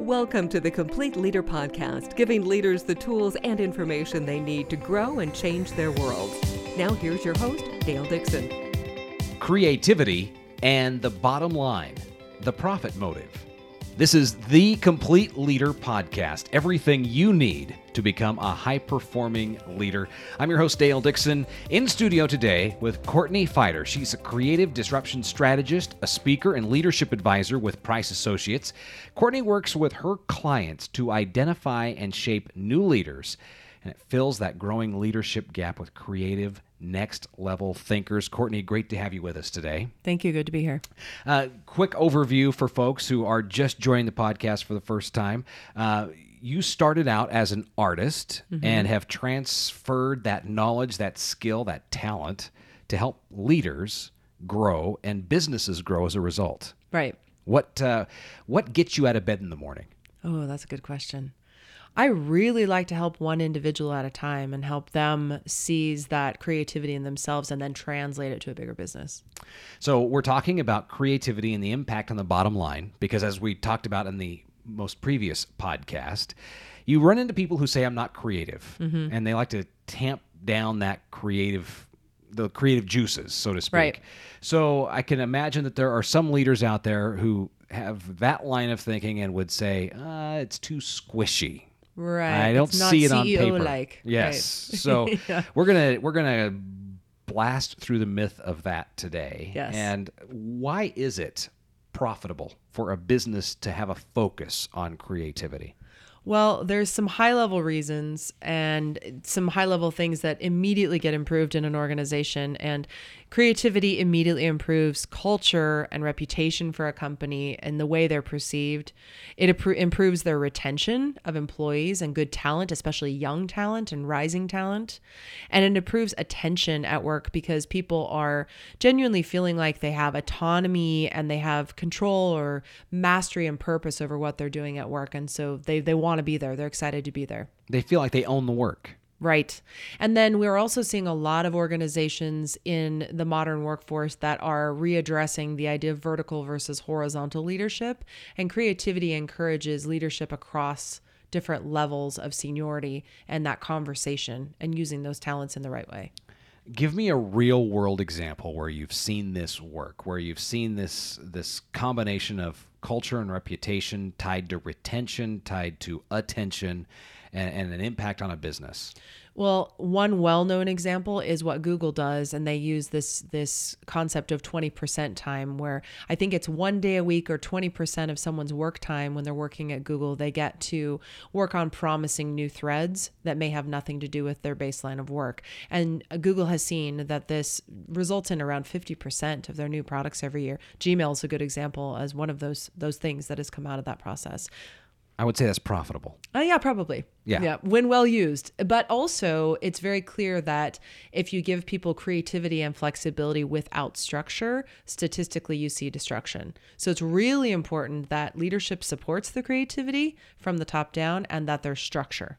Welcome to the Complete Leader Podcast, giving leaders the tools and information they need to grow and change their worlds. Now, here's your host, Dale Dixon. Creativity and the bottom line, the profit motive. This is the Complete Leader Podcast. Everything you need to become a high performing leader. I'm your host, Dale Dixon, in studio today with Courtney Feider. She's a creative disruption strategist, a speaker, and leadership advisor with Price Associates. Courtney works with her clients to identify and shape new leaders, and it fills that growing leadership gap with creative next level thinkers. Courtney, great to have you with us today. Thank you. Good to be here. Uh, quick overview for folks who are just joining the podcast for the first time. Uh, you started out as an artist mm-hmm. and have transferred that knowledge, that skill, that talent to help leaders grow and businesses grow as a result. Right. What uh, what gets you out of bed in the morning? Oh, that's a good question. I really like to help one individual at a time and help them seize that creativity in themselves and then translate it to a bigger business. So, we're talking about creativity and the impact on the bottom line because, as we talked about in the most previous podcast, you run into people who say, I'm not creative, mm-hmm. and they like to tamp down that creative the creative juices, so to speak. Right. So I can imagine that there are some leaders out there who have that line of thinking and would say, uh, it's too squishy. Right. I don't see it on paper. Like. Yes. Right. So yeah. we're gonna we're gonna blast through the myth of that today. Yes. And why is it profitable for a business to have a focus on creativity? Well, there's some high level reasons and some high level things that immediately get improved in an organization. And creativity immediately improves culture and reputation for a company and the way they're perceived. It improves their retention of employees and good talent, especially young talent and rising talent. And it improves attention at work because people are genuinely feeling like they have autonomy and they have control or mastery and purpose over what they're doing at work. And so they, they want to be there. They're excited to be there. They feel like they own the work. Right. And then we're also seeing a lot of organizations in the modern workforce that are readdressing the idea of vertical versus horizontal leadership. And creativity encourages leadership across different levels of seniority and that conversation and using those talents in the right way. Give me a real world example where you've seen this work, where you've seen this this combination of culture and reputation tied to retention, tied to attention, and, and an impact on a business. Well, one well-known example is what Google does, and they use this this concept of 20% time, where I think it's one day a week or 20% of someone's work time when they're working at Google, they get to work on promising new threads that may have nothing to do with their baseline of work. And Google has seen that this results in around 50% of their new products every year. Gmail is a good example as one of those those things that has come out of that process. I would say that's profitable. Uh, yeah, probably. Yeah. Yeah. When well used. But also, it's very clear that if you give people creativity and flexibility without structure, statistically, you see destruction. So it's really important that leadership supports the creativity from the top down and that there's structure.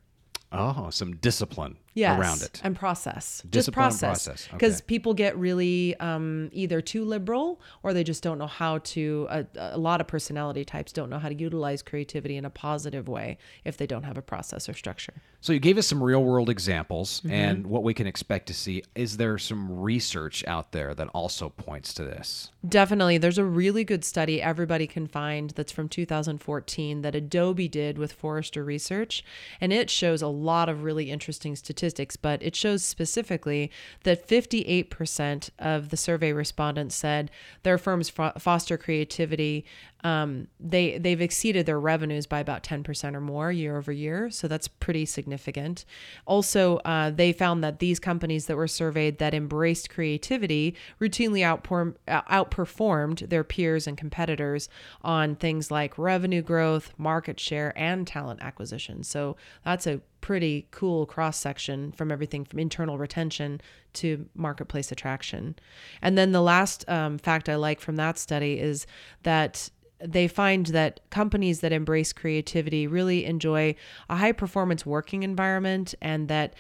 Oh, some discipline yes, around it and process. Discipline just process. Because okay. people get really um, either too liberal or they just don't know how to. A, a, lot of personality types don't know how to utilize creativity in a positive way if they don't have a process or structure. So you gave us some real world examples mm-hmm. and what we can expect to see. Is there some research out there that also points to this? Definitely. There's a really good study everybody can find that's from 2014 that Adobe did with Forrester Research, and it shows a lot of really interesting statistics, but it shows specifically that 58% of the survey respondents said their firms foster creativity um, they they've exceeded their revenues by about 10% or more year over year so that's pretty significant. Also uh, they found that these companies that were surveyed that embraced creativity routinely outperform, outperformed their peers and competitors on things like revenue growth market share and talent acquisition. So that's a pretty cool cross section from everything from internal retention to marketplace attraction. And then the last um, fact I like from that study is that they find that companies that embrace creativity really enjoy a high performance working environment and that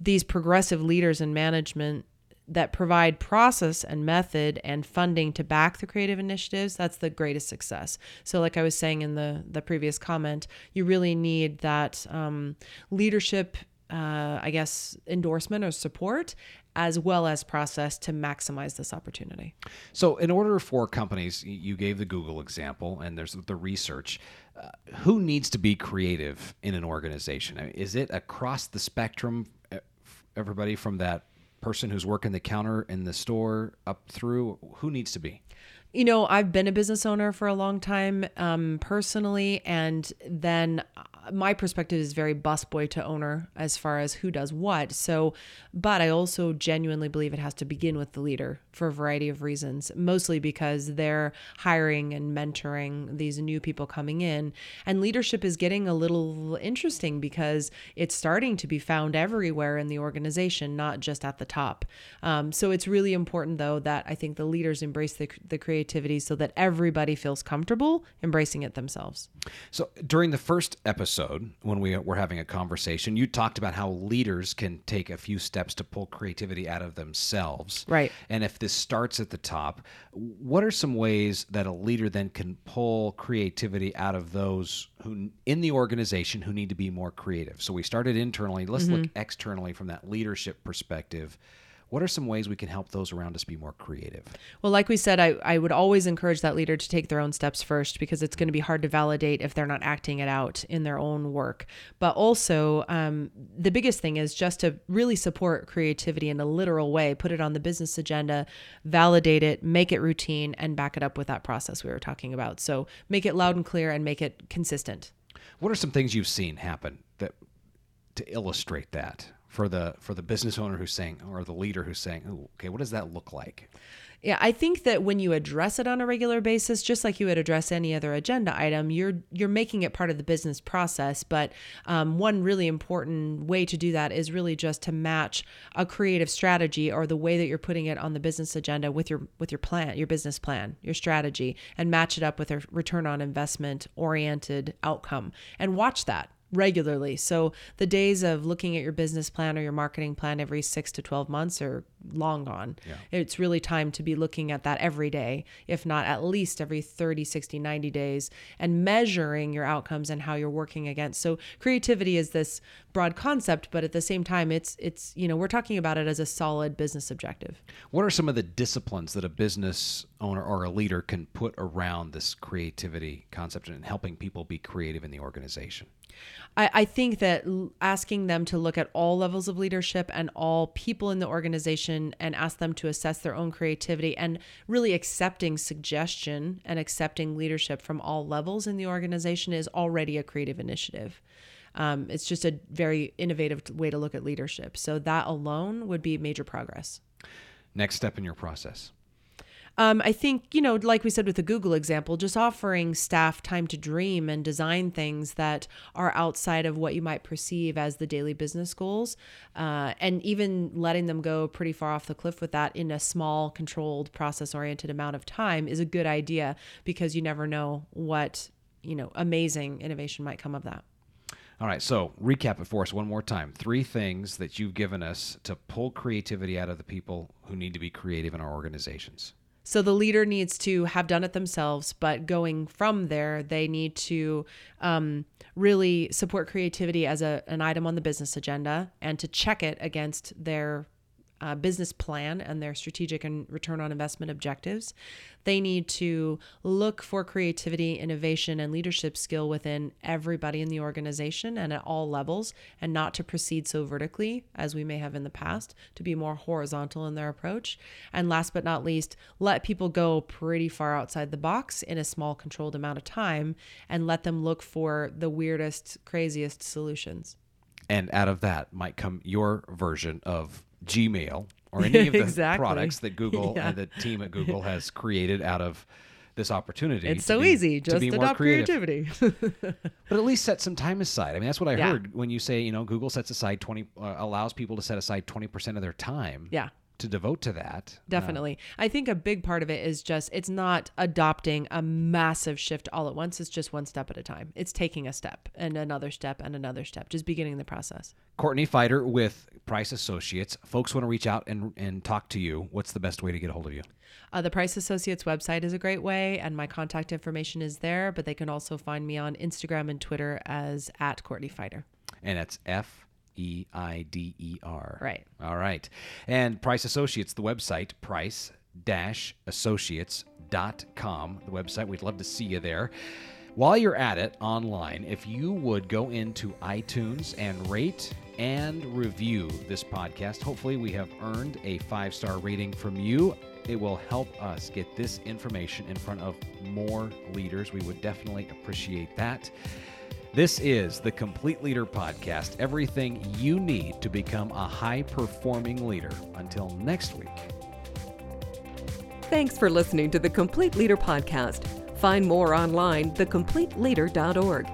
these progressive leaders in management that provide process and method and funding to back the creative initiatives, that's the greatest success. So, like I was saying in the the previous comment, you really need that um, leadership. Uh, I guess endorsement or support, as well as process to maximize this opportunity. So, in order for companies, you gave the Google example, and there's the research. Uh, who needs to be creative in an organization? I mean, is it across the spectrum? Everybody from that person who's working the counter in the store up through who needs to be? You know, I've been a business owner for a long time um, personally, and then my perspective is very busboy to owner as far as who does what. So, but I also genuinely believe it has to begin with the leader for a variety of reasons, mostly because they're hiring and mentoring these new people coming in. And leadership is getting a little interesting because it's starting to be found everywhere in the organization, not just at the top. Um, so, it's really important, though, that I think the leaders embrace the, the creativity so that everybody feels comfortable embracing it themselves. So during the first episode, when we were having a conversation, you talked about how leaders can take a few steps to pull creativity out of themselves. Right. And if this starts at the top, what are some ways that a leader then can pull creativity out of those who in the organization who need to be more creative? So we started internally. Let's look mm-hmm. externally from that leadership perspective. What are some ways we can help those around us be more creative? Well, like we said, I, I would always encourage that leader to take their own steps first because it's going to be hard to validate if they're not acting it out in their own work. But also, um, the biggest thing is just to really support creativity in a literal way, put it on the business agenda, validate it, make it routine, and back it up with that process we were talking about. So make it loud and clear and make it consistent. What are some things you've seen happen that to illustrate that for the for the business owner who's saying or the leader who's saying, "Oh, okay, what does that look like?" Yeah, I think that when you address it on a regular basis, just like you would address any other agenda item, you're you're making it part of the business process. But um, one really important way to do that is really just to match a creative strategy or the way that you're putting it on the business agenda with your with your plan, your business plan, your strategy, and match it up with a return on investment oriented outcome, and watch that regularly. So the days of looking at your business plan or your marketing plan every 6 to 12 months are long gone. Yeah. It's really time to be looking at that every day, if not at least every 30, 60, 90 days and measuring your outcomes and how you're working against. So creativity is this broad concept, but at the same time it's it's you know, we're talking about it as a solid business objective. What are some of the disciplines that a business owner or a leader can put around this creativity concept and helping people be creative in the organization? I, I think that asking them to look at all levels of leadership and all people in the organization and ask them to assess their own creativity and really accepting suggestion and accepting leadership from all levels in the organization is already a creative initiative. Um, it's just a very innovative way to look at leadership. So that alone would be major progress. Next step in your process. Um, I think, you know, like we said with the Google example, just offering staff time to dream and design things that are outside of what you might perceive as the daily business goals, uh, and even letting them go pretty far off the cliff with that in a small, controlled, process oriented amount of time is a good idea because you never know what, you know, amazing innovation might come of that. All right, so recap it for us one more time. Three things that you've given us to pull creativity out of the people who need to be creative in our organizations. So the leader needs to have done it themselves, but going from there, they need to um, really support creativity as a, an item on the business agenda and to check it against their uh, business plan and their strategic and return on investment objectives. They need to look for creativity, innovation, and leadership skill within everybody in the organization and at all levels, and not to proceed so vertically as we may have in the past, to be more horizontal in their approach. And last but not least, let people go pretty far outside the box in a small, controlled amount of time and let them look for the weirdest, craziest solutions. And out of that might come your version of Gmail or any of the Exactly. products that Google Yeah. and the team at Google has created out of this opportunity. It's so be- easy. to Just more adopt creativity. But at least set some time aside. I mean, that's what I Yeah. heard when you say, you know, Google sets aside 20, uh, allows people to set aside 20% of their time yeah. To devote to that. Definitely. I think a big part of it is just it's not adopting a massive shift all at once. It's just one step at a time. It's taking a step and another step and another step, just beginning the process. Courtney Feider with Price Associates. Folks want to reach out and, and talk to you. What's the best way to get a hold of you? Uh, the Price Associates website is a great way, and my contact information is there, but they can also find me on Instagram and Twitter as at Courtney Feider. And it's F E I D E R. Right. All right. And Price Associates, the website, price associates.com. The website, we'd love to see you there. While you're at it online, if you would go into iTunes and rate and review this podcast, hopefully we have earned a five star rating from you. It will help us get this information in front of more leaders. We would definitely appreciate that. This is the Complete Leader Podcast everything you need to become a high performing leader. Until next week. Thanks for listening to the Complete Leader Podcast. Find more online, thecompleteleader.org.